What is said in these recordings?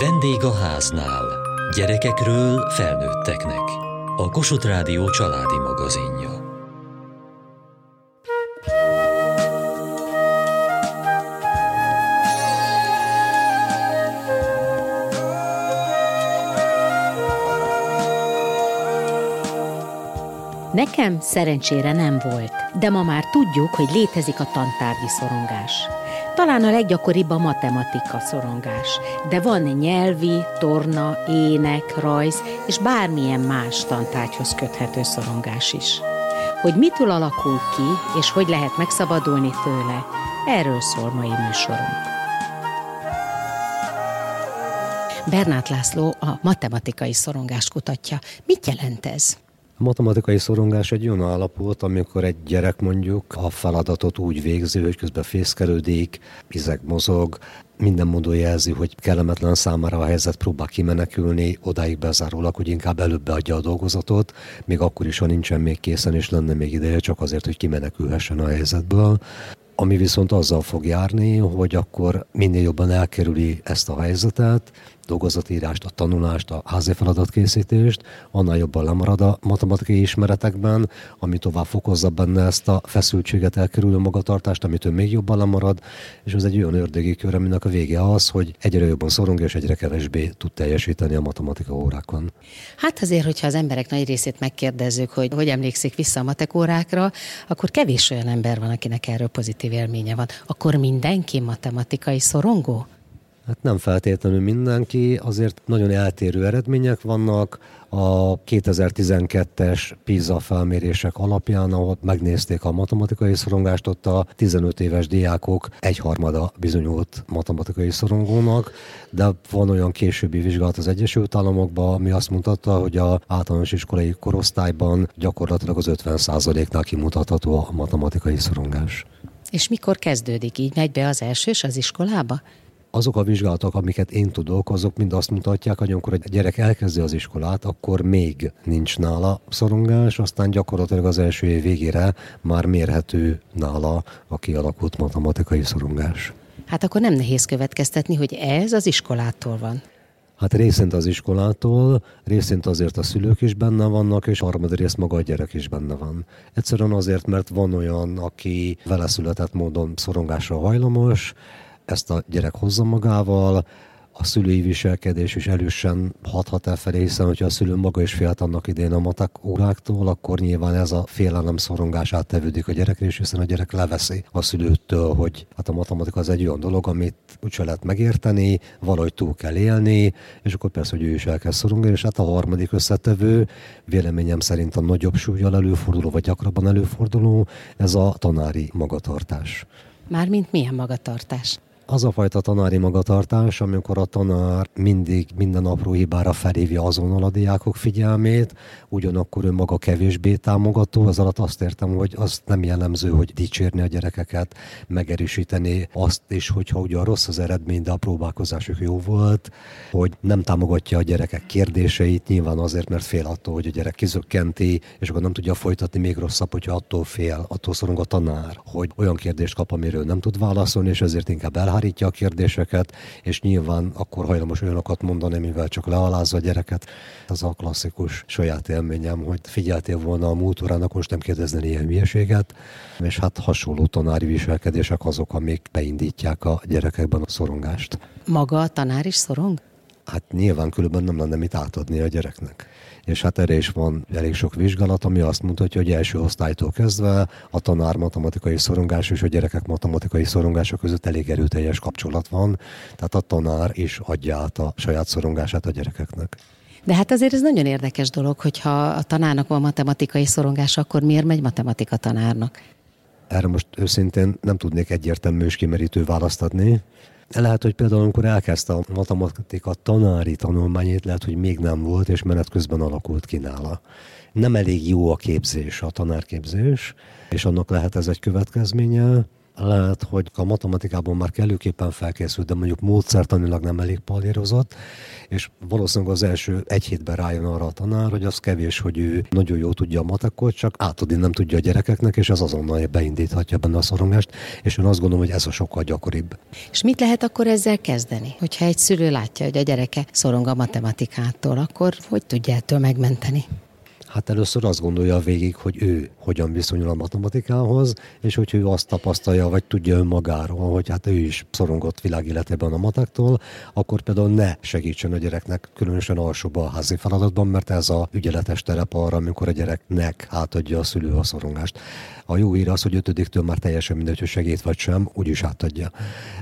Vendég a háznál. Gyerekekről felnőtteknek. A Kossuth Rádió családi magazinja. Nekem szerencsére nem volt, de ma már tudjuk, hogy létezik a tantárgyi szorongás. Talán a leggyakoribb a matematika szorongás, de van nyelvi, torna, ének, rajz és bármilyen más tantárgyhoz köthető szorongás is. Hogy mitől alakul ki, és hogy lehet megszabadulni tőle, erről szól mai műsorunk. Bernát László a matematikai szorongást kutatja. Mit jelent ez? A matematikai szorongás egy olyan állapot, amikor egy gyerek mondjuk a feladatot úgy végzi, hogy közben fészkelődik, izeg mozog, minden módon jelzi, hogy kellemetlen számára a helyzet próbál kimenekülni, odáig bezárólag, hogy inkább előbb beadja a dolgozatot, még akkor is, ha nincsen még készen, és lenne még ideje, csak azért, hogy kimenekülhessen a helyzetből. Ami viszont azzal fog járni, hogy akkor minél jobban elkerüli ezt a helyzetet, dolgozatírást, a tanulást, a házi feladatkészítést, annál jobban lemarad a matematikai ismeretekben, ami tovább fokozza benne ezt a feszültséget elkerülő magatartást, amitől még jobban lemarad, és ez egy olyan ördögi kör, aminek a vége az, hogy egyre jobban szorong, és egyre kevésbé tud teljesíteni a matematika órákon. Hát azért, hogyha az emberek nagy részét megkérdezzük, hogy hogy emlékszik vissza a matek órákra, akkor kevés olyan ember van, akinek erről pozitív élménye van. Akkor mindenki matematikai szorongó? Hát nem feltétlenül mindenki, azért nagyon eltérő eredmények vannak. A 2012-es PISA felmérések alapján, ahol megnézték a matematikai szorongást, ott a 15 éves diákok egyharmada bizonyult matematikai szorongónak, de van olyan későbbi vizsgálat az Egyesült Államokban, ami azt mutatta, hogy a általános iskolai korosztályban gyakorlatilag az 50%-nál kimutatható a matematikai szorongás. És mikor kezdődik? Így megy be az elsős az iskolába? Azok a vizsgálatok, amiket én tudok, azok mind azt mutatják, hogy amikor egy gyerek elkezdi az iskolát, akkor még nincs nála szorongás, aztán gyakorlatilag az első év végére már mérhető nála a kialakult matematikai szorongás. Hát akkor nem nehéz következtetni, hogy ez az iskolától van. Hát részint az iskolától, részint azért a szülők is benne vannak, és harmadrészt maga a gyerek is benne van. Egyszerűen azért, mert van olyan, aki vele született módon szorongásra hajlamos, ezt a gyerek hozza magával, a szülői viselkedés is erősen hathat el felé, hiszen hogyha a szülő maga is félt annak idén a matek óráktól, akkor nyilván ez a félelem szorongás áttevődik a gyerekre, és hiszen a gyerek leveszi a szülőtől, hogy hát a matematika az egy olyan dolog, amit úgyse lehet megérteni, valahogy túl kell élni, és akkor persze, hogy ő is el kell szorongani, és hát a harmadik összetevő, véleményem szerint a nagyobb súlyjal előforduló, vagy gyakrabban előforduló, ez a tanári magatartás. Mármint milyen magatartás? Az a fajta tanári magatartás, amikor a tanár mindig minden apró hibára felhívja azonnal a diákok figyelmét, ugyanakkor ő maga kevésbé támogató, az alatt azt értem, hogy az nem jellemző, hogy dicsérni a gyerekeket, megerősíteni azt is, hogyha ugye a rossz az eredmény, de a próbálkozásuk jó volt, hogy nem támogatja a gyerekek kérdéseit, nyilván azért, mert fél attól, hogy a gyerek kizökkenti, és akkor nem tudja folytatni még rosszabb, hogyha attól fél, attól szorong a tanár, hogy olyan kérdést kap, amiről nem tud válaszolni, és ezért inkább elhárítja elhárítja a kérdéseket, és nyilván akkor hajlamos olyanokat mondani, mivel csak lealázza a gyereket. Ez a klasszikus saját élményem, hogy figyeltél volna a múlt órának, most nem kérdezni ilyen hülyeséget, és hát hasonló tanári viselkedések azok, amik beindítják a gyerekekben a szorongást. Maga a tanár is szorong? Hát nyilván különben nem lenne mit átadni a gyereknek és hát erre is van elég sok vizsgálat, ami azt mutatja, hogy első osztálytól kezdve a tanár matematikai szorongás és a gyerekek matematikai szorongása között elég erőteljes kapcsolat van, tehát a tanár is adja át a saját szorongását a gyerekeknek. De hát azért ez nagyon érdekes dolog, hogyha a tanárnak van matematikai szorongása, akkor miért megy matematika tanárnak? Erre most őszintén nem tudnék egyértelmű és kimerítő választ adni. Lehet, hogy például amikor elkezdte a matematika tanári tanulmányét, lehet, hogy még nem volt, és menet közben alakult ki nála. Nem elég jó a képzés, a tanárképzés, és annak lehet ez egy következménye. Lehet, hogy a matematikában már kellőképpen felkészült, de mondjuk módszertanilag nem elég palírozott, és valószínűleg az első egy hétben rájön arra a tanár, hogy az kevés, hogy ő nagyon jól tudja a matekot, csak átadni nem tudja a gyerekeknek, és ez azonnal beindíthatja benne a szorongást, és én azt gondolom, hogy ez a sokkal gyakoribb. És mit lehet akkor ezzel kezdeni? Hogyha egy szülő látja, hogy a gyereke szorong a matematikától, akkor hogy tudja ettől megmenteni? Hát először azt gondolja végig, hogy ő hogyan viszonyul a matematikához, és hogy ő azt tapasztalja, vagy tudja önmagáról, hogy hát ő is szorongott világéletében a matektól, akkor például ne segítsen a gyereknek, különösen alsóban a házi feladatban, mert ez a ügyeletes terep arra, amikor a gyereknek átadja a szülő a szorongást. A jó hír az, hogy ötödiktől már teljesen mindegy, hogy segít vagy sem, úgyis átadja.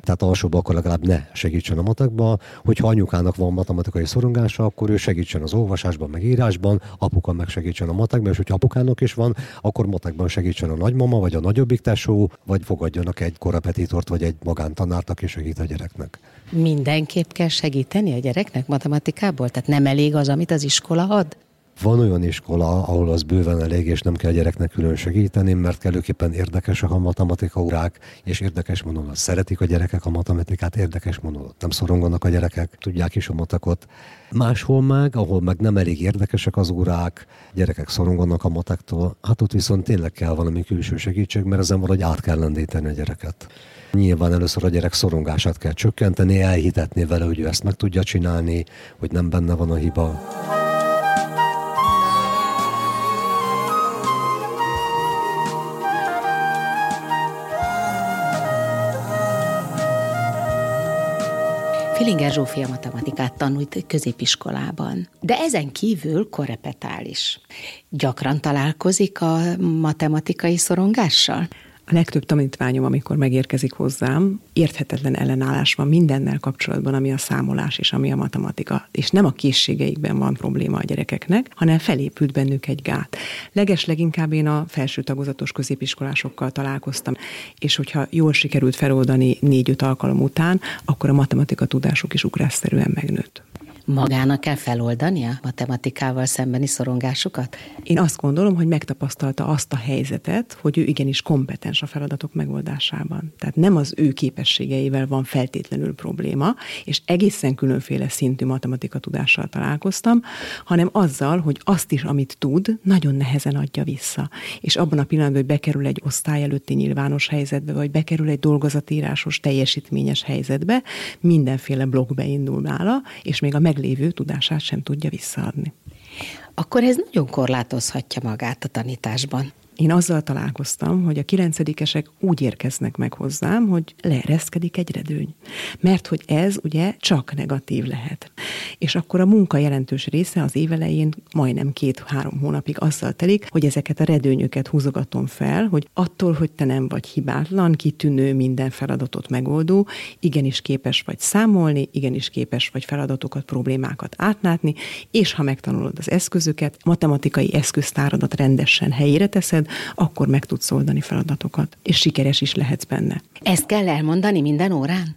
Tehát alsóban akkor legalább ne segítsen a matekba, hogyha anyukának van matematikai szorongása, akkor ő segítsen az olvasásban, meg írásban, apuka meg segítsen a matekban, és hogyha apukának is van, akkor matekban segítsen a nagymama, vagy a nagyobbik tesó, vagy fogadjanak egy korrepetitort, vagy egy magántanárt, aki segít a gyereknek. Mindenképp kell segíteni a gyereknek matematikából? Tehát nem elég az, amit az iskola ad? Van olyan iskola, ahol az bőven elég, és nem kell gyereknek külön segíteni, mert kellőképpen érdekesek a matematika órák, és érdekes módon szeretik a gyerekek a matematikát, érdekes módon nem szoronganak a gyerekek, tudják is a matekot. Máshol meg, ahol meg nem elég érdekesek az órák, gyerekek szoronganak a matektól, hát ott viszont tényleg kell valami külső segítség, mert ezen valahogy át kell lendíteni a gyereket. Nyilván először a gyerek szorongását kell csökkenteni, elhitetni vele, hogy ő ezt meg tudja csinálni, hogy nem benne van a hiba. Filinger Zsófia matematikát tanult középiskolában, de ezen kívül korepetál is. Gyakran találkozik a matematikai szorongással? A legtöbb tanítványom, amikor megérkezik hozzám, érthetetlen ellenállás van mindennel kapcsolatban, ami a számolás és ami a matematika. És nem a készségeikben van probléma a gyerekeknek, hanem felépült bennük egy gát. Leges leginkább én a felső tagozatos középiskolásokkal találkoztam, és hogyha jól sikerült feloldani négy-öt alkalom után, akkor a matematika tudásuk is ugrásszerűen megnőtt magának kell feloldani a matematikával szembeni szorongásukat? Én azt gondolom, hogy megtapasztalta azt a helyzetet, hogy ő igenis kompetens a feladatok megoldásában. Tehát nem az ő képességeivel van feltétlenül probléma, és egészen különféle szintű matematika tudással találkoztam, hanem azzal, hogy azt is, amit tud, nagyon nehezen adja vissza. És abban a pillanatban, hogy bekerül egy osztály előtti nyilvános helyzetbe, vagy bekerül egy dolgozatírásos, teljesítményes helyzetbe, mindenféle blog beindul nála, és még a meg meglévő tudását sem tudja visszaadni. Akkor ez nagyon korlátozhatja magát a tanításban. Én azzal találkoztam, hogy a kilencedikesek úgy érkeznek meg hozzám, hogy leereszkedik egy redőny. Mert hogy ez ugye csak negatív lehet. És akkor a munka jelentős része az évelején majdnem két-három hónapig azzal telik, hogy ezeket a redőnyöket húzogatom fel, hogy attól, hogy te nem vagy hibátlan, kitűnő, minden feladatot megoldó, igenis képes vagy számolni, igenis képes vagy feladatokat, problémákat átlátni, és ha megtanulod az eszközöket, matematikai eszköztáradat rendesen helyére teszed, akkor meg tudsz oldani feladatokat, és sikeres is lehetsz benne. Ezt kell elmondani minden órán?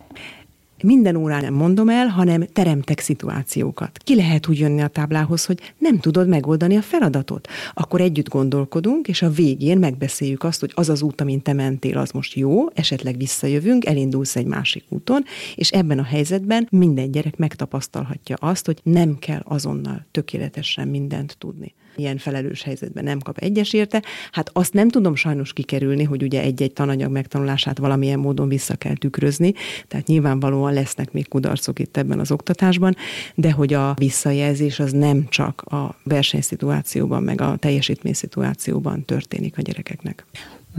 minden órán nem mondom el, hanem teremtek szituációkat. Ki lehet úgy jönni a táblához, hogy nem tudod megoldani a feladatot. Akkor együtt gondolkodunk, és a végén megbeszéljük azt, hogy az az út, amin te mentél, az most jó, esetleg visszajövünk, elindulsz egy másik úton, és ebben a helyzetben minden gyerek megtapasztalhatja azt, hogy nem kell azonnal tökéletesen mindent tudni ilyen felelős helyzetben nem kap egyes érte. Hát azt nem tudom sajnos kikerülni, hogy ugye egy-egy tananyag megtanulását valamilyen módon vissza kell tükrözni, tehát nyilvánvalóan lesznek még kudarcok itt ebben az oktatásban, de hogy a visszajelzés az nem csak a versenyszituációban, meg a teljesítményszituációban történik a gyerekeknek.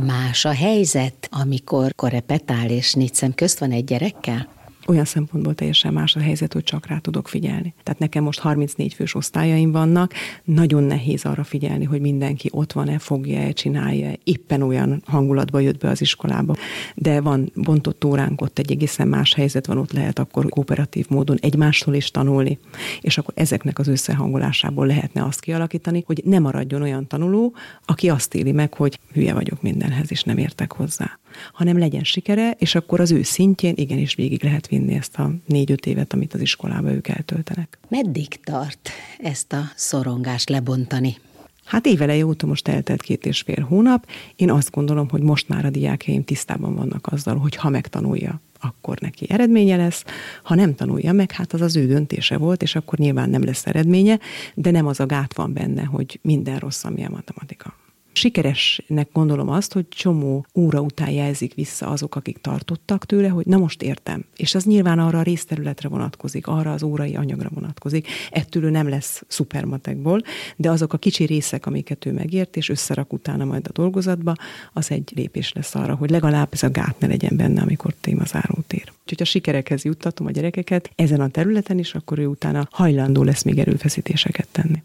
Más a helyzet, amikor korepetál és négy szem közt van egy gyerekkel? Olyan szempontból teljesen más a helyzet, hogy csak rá tudok figyelni. Tehát nekem most 34 fős osztályaim vannak, nagyon nehéz arra figyelni, hogy mindenki ott van-e, fogja-e, csinálja éppen olyan hangulatba jött be az iskolába. De van bontott óránk, ott egy egészen más helyzet van, ott lehet akkor kooperatív módon egymástól is tanulni, és akkor ezeknek az összehangolásából lehetne azt kialakítani, hogy ne maradjon olyan tanuló, aki azt éli meg, hogy hülye vagyok mindenhez, és nem értek hozzá hanem legyen sikere, és akkor az ő szintjén igenis végig lehet vinni ezt a négy-öt évet, amit az iskolába ők eltöltenek. Meddig tart ezt a szorongást lebontani? Hát éveleje óta most eltelt két és fél hónap. Én azt gondolom, hogy most már a diákjaim tisztában vannak azzal, hogy ha megtanulja, akkor neki eredménye lesz. Ha nem tanulja meg, hát az az ő döntése volt, és akkor nyilván nem lesz eredménye, de nem az a gát van benne, hogy minden rossz, ami a matematika. Sikeresnek gondolom azt, hogy csomó óra után jelzik vissza azok, akik tartottak tőle, hogy na most értem. És az nyilván arra a részterületre vonatkozik, arra az órai anyagra vonatkozik. Ettől ő nem lesz szupermatekból, de azok a kicsi részek, amiket ő megért, és összerak utána majd a dolgozatba, az egy lépés lesz arra, hogy legalább ez a gát ne legyen benne, amikor témazáró tér. Úgyhogy a sikerekhez juttatom a gyerekeket ezen a területen is, akkor ő utána hajlandó lesz még erőfeszítéseket tenni.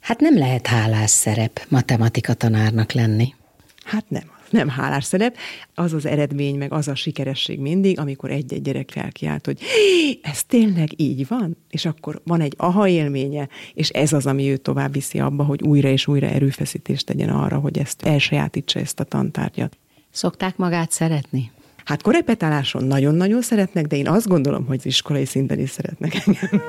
Hát nem lehet hálás szerep matematika tanárnak lenni. Hát nem, nem hálás szerep, az az eredmény, meg az a sikeresség mindig, amikor egy-egy gyerek felkiált, hogy ez tényleg így van, és akkor van egy aha élménye, és ez az, ami őt tovább viszi abba, hogy újra és újra erőfeszítést tegyen arra, hogy ezt elsajátítsa ezt a tantárgyat. Szokták magát szeretni? Hát korepetáláson nagyon-nagyon szeretnek, de én azt gondolom, hogy iskolai szinten is szeretnek engem.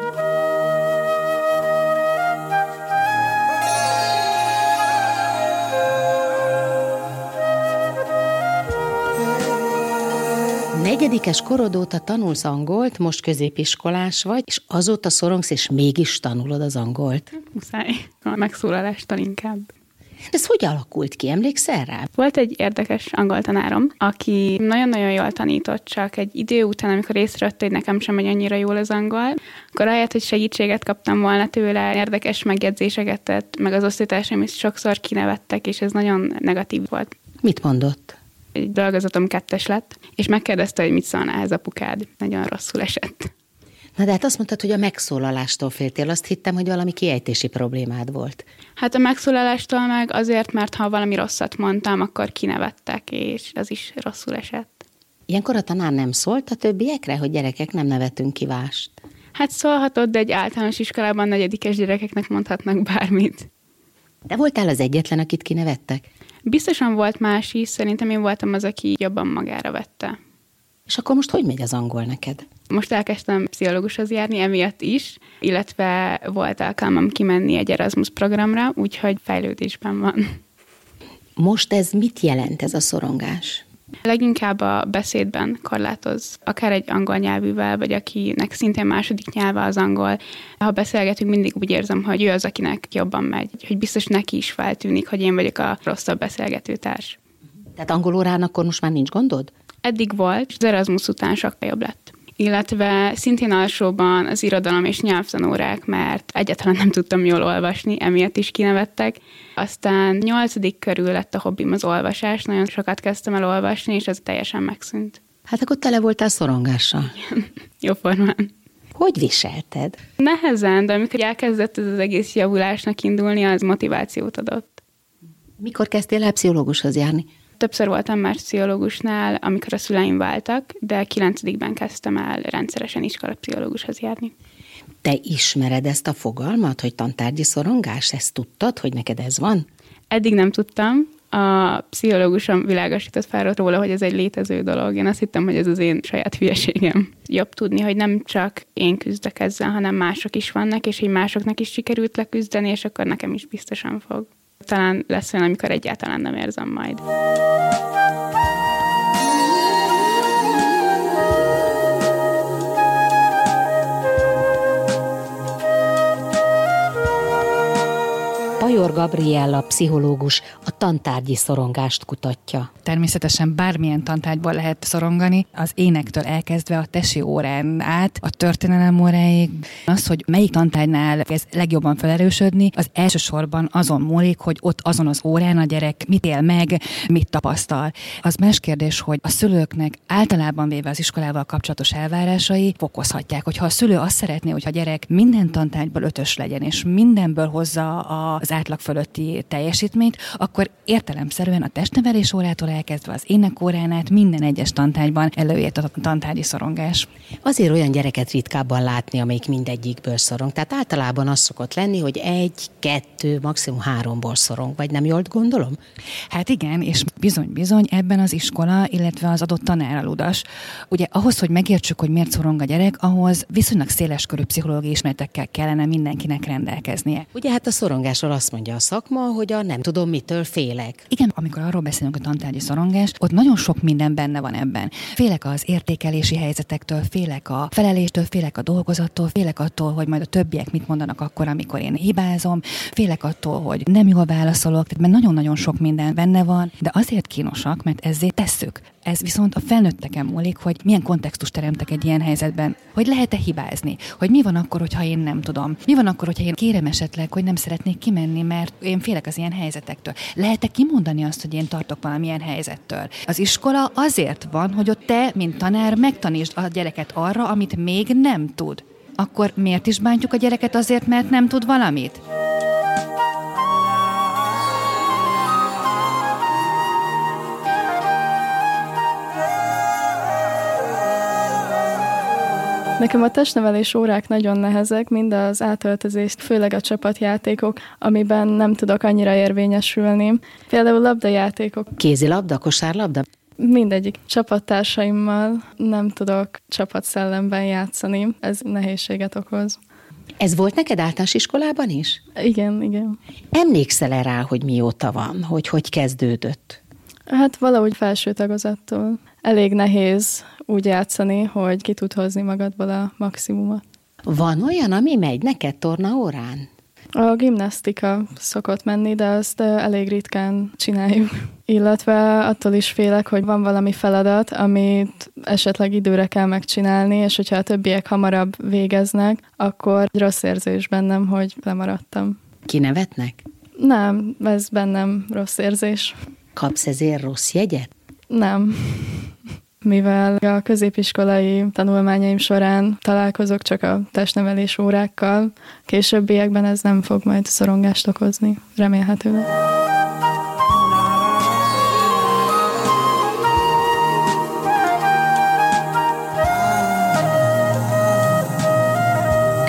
Negyedikes korod óta tanulsz angolt, most középiskolás vagy, és azóta szorongsz, és mégis tanulod az angolt. Muszáj. A megszólalástól inkább. Ez hogy alakult ki? Emlékszel rá? Volt egy érdekes angol tanárom, aki nagyon-nagyon jól tanított, csak egy idő után, amikor észrevette, hogy nekem sem megy annyira jól az angol, akkor ahelyett, hogy segítséget kaptam volna tőle, érdekes megjegyzéseket tett, meg az osztálytársaim is sokszor kinevettek, és ez nagyon negatív volt. Mit mondott? Egy dolgozatom kettes lett, és megkérdezte, hogy mit szólna ehhez apukád. Nagyon rosszul esett. Na de hát azt mondtad, hogy a megszólalástól féltél. Azt hittem, hogy valami kiejtési problémád volt. Hát a megszólalástól meg azért, mert ha valami rosszat mondtam, akkor kinevettek, és az is rosszul esett. Ilyenkor a tanár nem szólt a többiekre, hogy gyerekek nem nevetünk kivást? Hát szólhatott, de egy általános iskolában negyedikes gyerekeknek mondhatnak bármit. De voltál az egyetlen, akit kinevettek? Biztosan volt más is, szerintem én voltam az, aki jobban magára vette. És akkor most hogy megy az angol neked? Most elkezdtem pszichológushoz járni emiatt is, illetve volt alkalmam kimenni egy Erasmus programra, úgyhogy fejlődésben van. Most ez mit jelent, ez a szorongás? Leginkább a beszédben korlátoz, akár egy angol nyelvűvel, vagy akinek szintén második nyelve az angol. Ha beszélgetünk, mindig úgy érzem, hogy ő az, akinek jobban megy, hogy biztos neki is feltűnik, hogy én vagyok a rosszabb beszélgetőtárs. Tehát angol órán akkor most már nincs gondod? Eddig volt, az Erasmus után sokkal jobb lett illetve szintén alsóban az irodalom és nyelvtanórák, mert egyáltalán nem tudtam jól olvasni, emiatt is kinevettek. Aztán nyolcadik körül lett a hobbim az olvasás, nagyon sokat kezdtem el olvasni, és ez teljesen megszűnt. Hát akkor tele voltál szorongással. Jó formán. Hogy viselted? Nehezen, de amikor elkezdett ez az egész javulásnak indulni, az motivációt adott. Mikor kezdtél el pszichológushoz járni? Többször voltam már pszichológusnál, amikor a szüleim váltak, de kilencedikben kezdtem el rendszeresen pszichológushoz járni. Te ismered ezt a fogalmat, hogy tantárgyi szorongás? Ezt tudtad, hogy neked ez van? Eddig nem tudtam. A pszichológusom világosított fel róla, hogy ez egy létező dolog. Én azt hittem, hogy ez az én saját hülyeségem. Jobb tudni, hogy nem csak én küzdök ezzel, hanem mások is vannak, és hogy másoknak is sikerült leküzdeni, és akkor nekem is biztosan fog. Talán lesz olyan, amikor egyáltalán nem érzem majd. Bajor Gabriella, pszichológus, a tantárgyi szorongást kutatja. Természetesen bármilyen tantárgyból lehet szorongani, az énektől elkezdve a tesi órán át, a történelem óráig. Az, hogy melyik tantárgynál ez legjobban felerősödni, az elsősorban azon múlik, hogy ott azon az órán a gyerek mit él meg, mit tapasztal. Az más kérdés, hogy a szülőknek általában véve az iskolával kapcsolatos elvárásai fokozhatják. Hogyha a szülő azt szeretné, hogy a gyerek minden tantárgyból ötös legyen, és mindenből hozza az átlag fölötti teljesítményt, akkor értelemszerűen a testnevelés órától elkezdve az énekórán át minden egyes tantárgyban előjött a tantárgyi szorongás. Azért olyan gyereket ritkábban látni, amelyik mindegyikből szorong. Tehát általában az szokott lenni, hogy egy, kettő, maximum háromból szorong, vagy nem jól gondolom? Hát igen, és bizony-bizony ebben az iskola, illetve az adott tanár aludas. Ugye ahhoz, hogy megértsük, hogy miért szorong a gyerek, ahhoz viszonylag széleskörű pszichológiai ismeretekkel kellene mindenkinek rendelkeznie. Ugye hát a szorongásról azt mondja a szakma, hogy a nem tudom mitől félek. Igen, amikor arról beszélünk, a tantárgyi szorongás, ott nagyon sok minden benne van ebben. Félek az értékelési helyzetektől, félek a feleléstől, félek a dolgozattól, félek attól, hogy majd a többiek mit mondanak akkor, amikor én hibázom, félek attól, hogy nem jól válaszolok, tehát nagyon-nagyon sok minden benne van, de azért kínosak, mert ezért tesszük. Ez viszont a felnőtteken múlik, hogy milyen kontextust teremtek egy ilyen helyzetben, hogy lehet-e hibázni, hogy mi van akkor, hogyha én nem tudom. Mi van akkor, hogyha én kérem esetleg, hogy nem szeretnék kimenni, mert én félek az ilyen helyzetektől. Lehet-e kimondani azt, hogy én tartok valamilyen helyzettől? Az iskola azért van, hogy ott te, mint tanár, megtanítsd a gyereket arra, amit még nem tud. Akkor miért is bántjuk a gyereket azért, mert nem tud valamit? Nekem a testnevelés órák nagyon nehezek, mind az átöltözést, főleg a csapatjátékok, amiben nem tudok annyira érvényesülni. Például labdajátékok. Kézilabda, kosárlabda? Mindegyik csapattársaimmal nem tudok csapatszellemben játszani. Ez nehézséget okoz. Ez volt neked általános iskolában is? Igen, igen. Emlékszel-e rá, hogy mióta van, hogy hogy kezdődött? Hát valahogy felső tagozattól. Elég nehéz úgy játszani, hogy ki tud hozni magadból a maximumot. Van olyan, ami megy neked torna órán? A gimnasztika szokott menni, de azt elég ritkán csináljuk. Illetve attól is félek, hogy van valami feladat, amit esetleg időre kell megcsinálni, és hogyha a többiek hamarabb végeznek, akkor rossz érzés bennem, hogy lemaradtam. Kinevetnek? Nem, ez bennem rossz érzés. Kapsz ezért rossz jegyet? Nem mivel a középiskolai tanulmányaim során találkozok csak a testnevelés órákkal, későbbiekben ez nem fog majd szorongást okozni, remélhetőleg.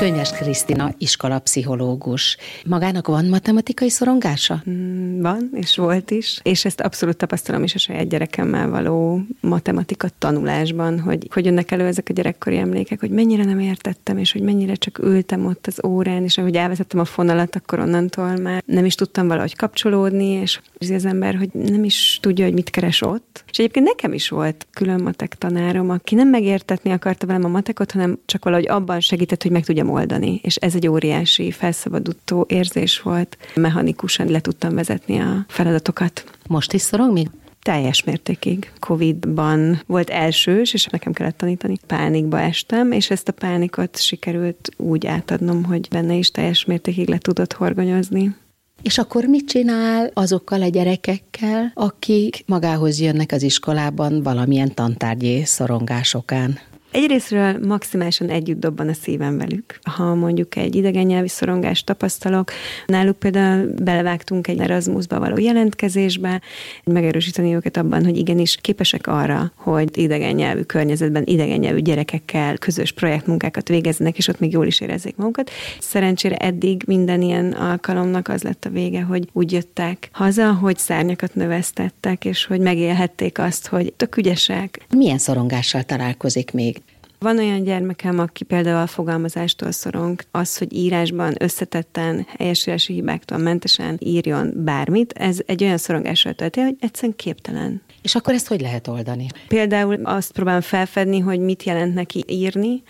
Könyves Krisztina, iskolapszichológus. Magának van matematikai szorongása? Mm, van, és volt is, és ezt abszolút tapasztalom is a saját gyerekemmel való matematika tanulásban, hogy hogy jönnek elő ezek a gyerekkori emlékek, hogy mennyire nem értettem, és hogy mennyire csak ültem ott az órán, és ahogy elvezettem a fonalat, akkor onnantól már nem is tudtam valahogy kapcsolódni, és az ember, hogy nem is tudja, hogy mit keres ott. És egyébként nekem is volt külön matek tanárom, aki nem megértetni akarta velem a matekot, hanem csak valahogy abban segített, hogy meg tudjam oldani. És ez egy óriási, felszabadító érzés volt. Mechanikusan le tudtam vezetni a feladatokat. Most is szorong még? teljes mértékig. Covid-ban volt elsős, és nekem kellett tanítani. Pánikba estem, és ezt a pánikot sikerült úgy átadnom, hogy benne is teljes mértékig le tudott horgonyozni. És akkor mit csinál azokkal a gyerekekkel, akik magához jönnek az iskolában valamilyen tantárgyi szorongásokán? Egyrésztről maximálisan együtt dobban a szívem velük. Ha mondjuk egy idegen nyelvi szorongást tapasztalok, náluk például belevágtunk egy Erasmusba való jelentkezésbe, megerősíteni őket abban, hogy igenis képesek arra, hogy idegen nyelvű környezetben idegen nyelvű gyerekekkel közös projektmunkákat végeznek, és ott még jól is érezzék magukat. Szerencsére eddig minden ilyen alkalomnak az lett a vége, hogy úgy jöttek haza, hogy szárnyakat növesztettek, és hogy megélhették azt, hogy tök ügyesek. Milyen szorongással találkozik még? Van olyan gyermekem, aki például a fogalmazástól szorong, az, hogy írásban összetetten, helyesírási hibáktól mentesen írjon bármit, ez egy olyan szorongással tölti, hogy egyszerűen képtelen. És akkor ezt hogy lehet oldani? Például azt próbálom felfedni, hogy mit jelent neki írni,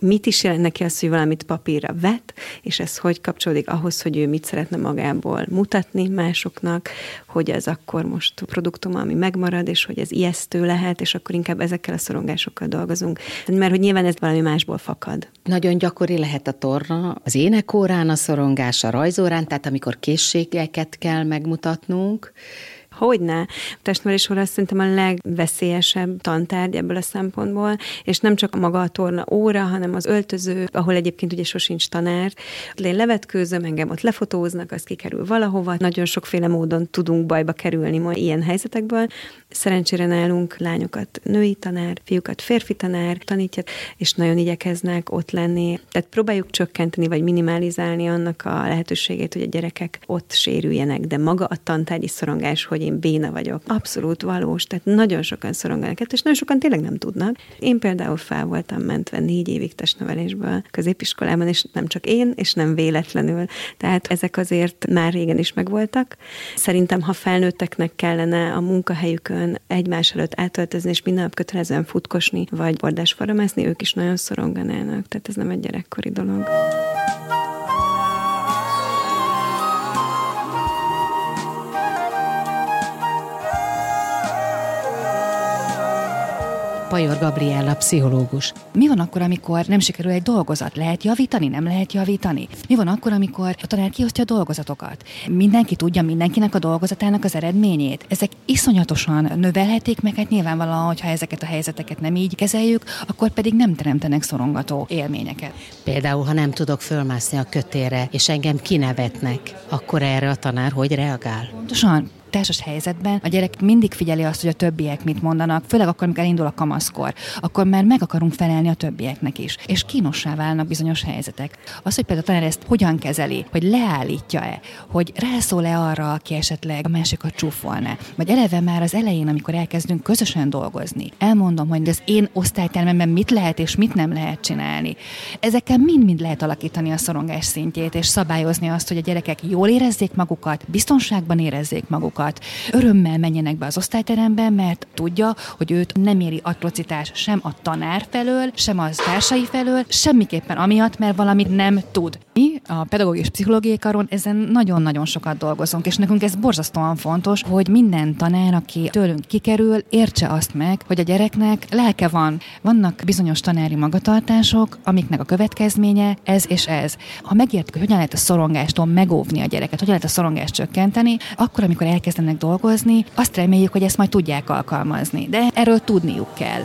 mit is jelent neki az, hogy valamit papírra vet, és ez hogy kapcsolódik ahhoz, hogy ő mit szeretne magából mutatni másoknak, hogy ez akkor most produktum, ami megmarad, és hogy ez ijesztő lehet, és akkor inkább ezekkel a szorongásokkal dolgozunk. Mert hogy nyilván ez valami másból fakad. Nagyon gyakori lehet a torna, az énekórán a szorongás, a rajzórán, tehát amikor készségeket kell megmutatnunk, Hogyne. Testnevelés óra szerintem a legveszélyesebb tantárgy ebből a szempontból, és nem csak maga a torna óra, hanem az öltöző, ahol egyébként ugye sosincs tanár. Én levetkőzöm, engem ott lefotóznak, az kikerül valahova. Nagyon sokféle módon tudunk bajba kerülni ma ilyen helyzetekből. Szerencsére nálunk lányokat női tanár, fiúkat férfi tanár tanítja, és nagyon igyekeznek ott lenni. Tehát próbáljuk csökkenteni vagy minimalizálni annak a lehetőségét, hogy a gyerekek ott sérüljenek, de maga a tantárgyi szorongás, hogy én béna vagyok, abszolút valós. Tehát nagyon sokan szoronganak, és nagyon sokan tényleg nem tudnak. Én például fel voltam mentve négy évig testnevelésből középiskolában, és nem csak én, és nem véletlenül. Tehát ezek azért már régen is megvoltak. Szerintem, ha felnőtteknek kellene a munkahelyükön egymás előtt átöltözni, és minden nap kötelezően futkosni, vagy bordásfara mászni, ők is nagyon szoronganának. Tehát ez nem egy gyerekkori dolog. Pajor Gabriella, pszichológus. Mi van akkor, amikor nem sikerül egy dolgozat? Lehet javítani, nem lehet javítani? Mi van akkor, amikor a tanár kiosztja a dolgozatokat? Mindenki tudja mindenkinek a dolgozatának az eredményét. Ezek iszonyatosan növelhetik meg, hát nyilvánvalóan, hogyha ezeket a helyzeteket nem így kezeljük, akkor pedig nem teremtenek szorongató élményeket. Például, ha nem tudok fölmászni a kötére, és engem kinevetnek, akkor erre a tanár hogy reagál? Pontosan, társas helyzetben a gyerek mindig figyeli azt, hogy a többiek mit mondanak, főleg akkor, amikor elindul a kamaszkor, akkor már meg akarunk felelni a többieknek is. És kínossá válnak bizonyos helyzetek. Az, hogy például a tanár ezt hogyan kezeli, hogy leállítja-e, hogy rászól-e arra, aki esetleg a másikat csúfolna, vagy eleve már az elején, amikor elkezdünk közösen dolgozni, elmondom, hogy az én osztálytermemben mit lehet és mit nem lehet csinálni. Ezekkel mind-mind lehet alakítani a szorongás szintjét, és szabályozni azt, hogy a gyerekek jól érezzék magukat, biztonságban érezzék magukat, magukat. Örömmel menjenek be az osztályterembe, mert tudja, hogy őt nem éri atrocitás sem a tanár felől, sem a társai felől, semmiképpen amiatt, mert valamit nem tud. Mi a pedagógiai és pszichológiai karon ezen nagyon-nagyon sokat dolgozunk, és nekünk ez borzasztóan fontos, hogy minden tanár, aki tőlünk kikerül, értse azt meg, hogy a gyereknek lelke van. Vannak bizonyos tanári magatartások, amiknek a következménye ez és ez. Ha megértjük, hogy hogyan lehet a szorongástól megóvni a gyereket, hogyan lehet a szorongást csökkenteni, akkor, amikor elkezd elkezdenek dolgozni, azt reméljük, hogy ezt majd tudják alkalmazni, de erről tudniuk kell.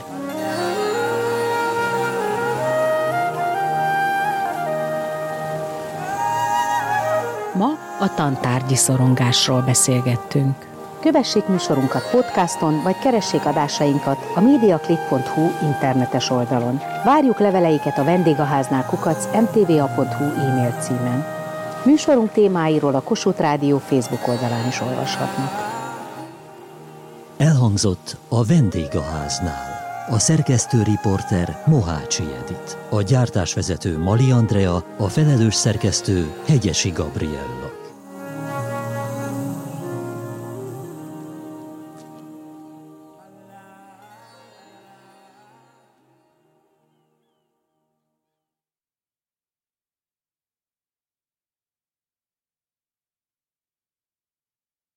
Ma a tantárgyi szorongásról beszélgettünk. Kövessék műsorunkat podcaston, vagy keressék adásainkat a mediaclip.hu internetes oldalon. Várjuk leveleiket a vendégháznál kukac mtva.hu e-mail címen. Műsorunk témáiról a Kossuth Rádió Facebook oldalán is olvashatnak. Elhangzott a vendégháznál. A szerkesztő riporter Mohácsi Edit. A gyártásvezető Mali Andrea, a felelős szerkesztő Hegyesi Gabriella.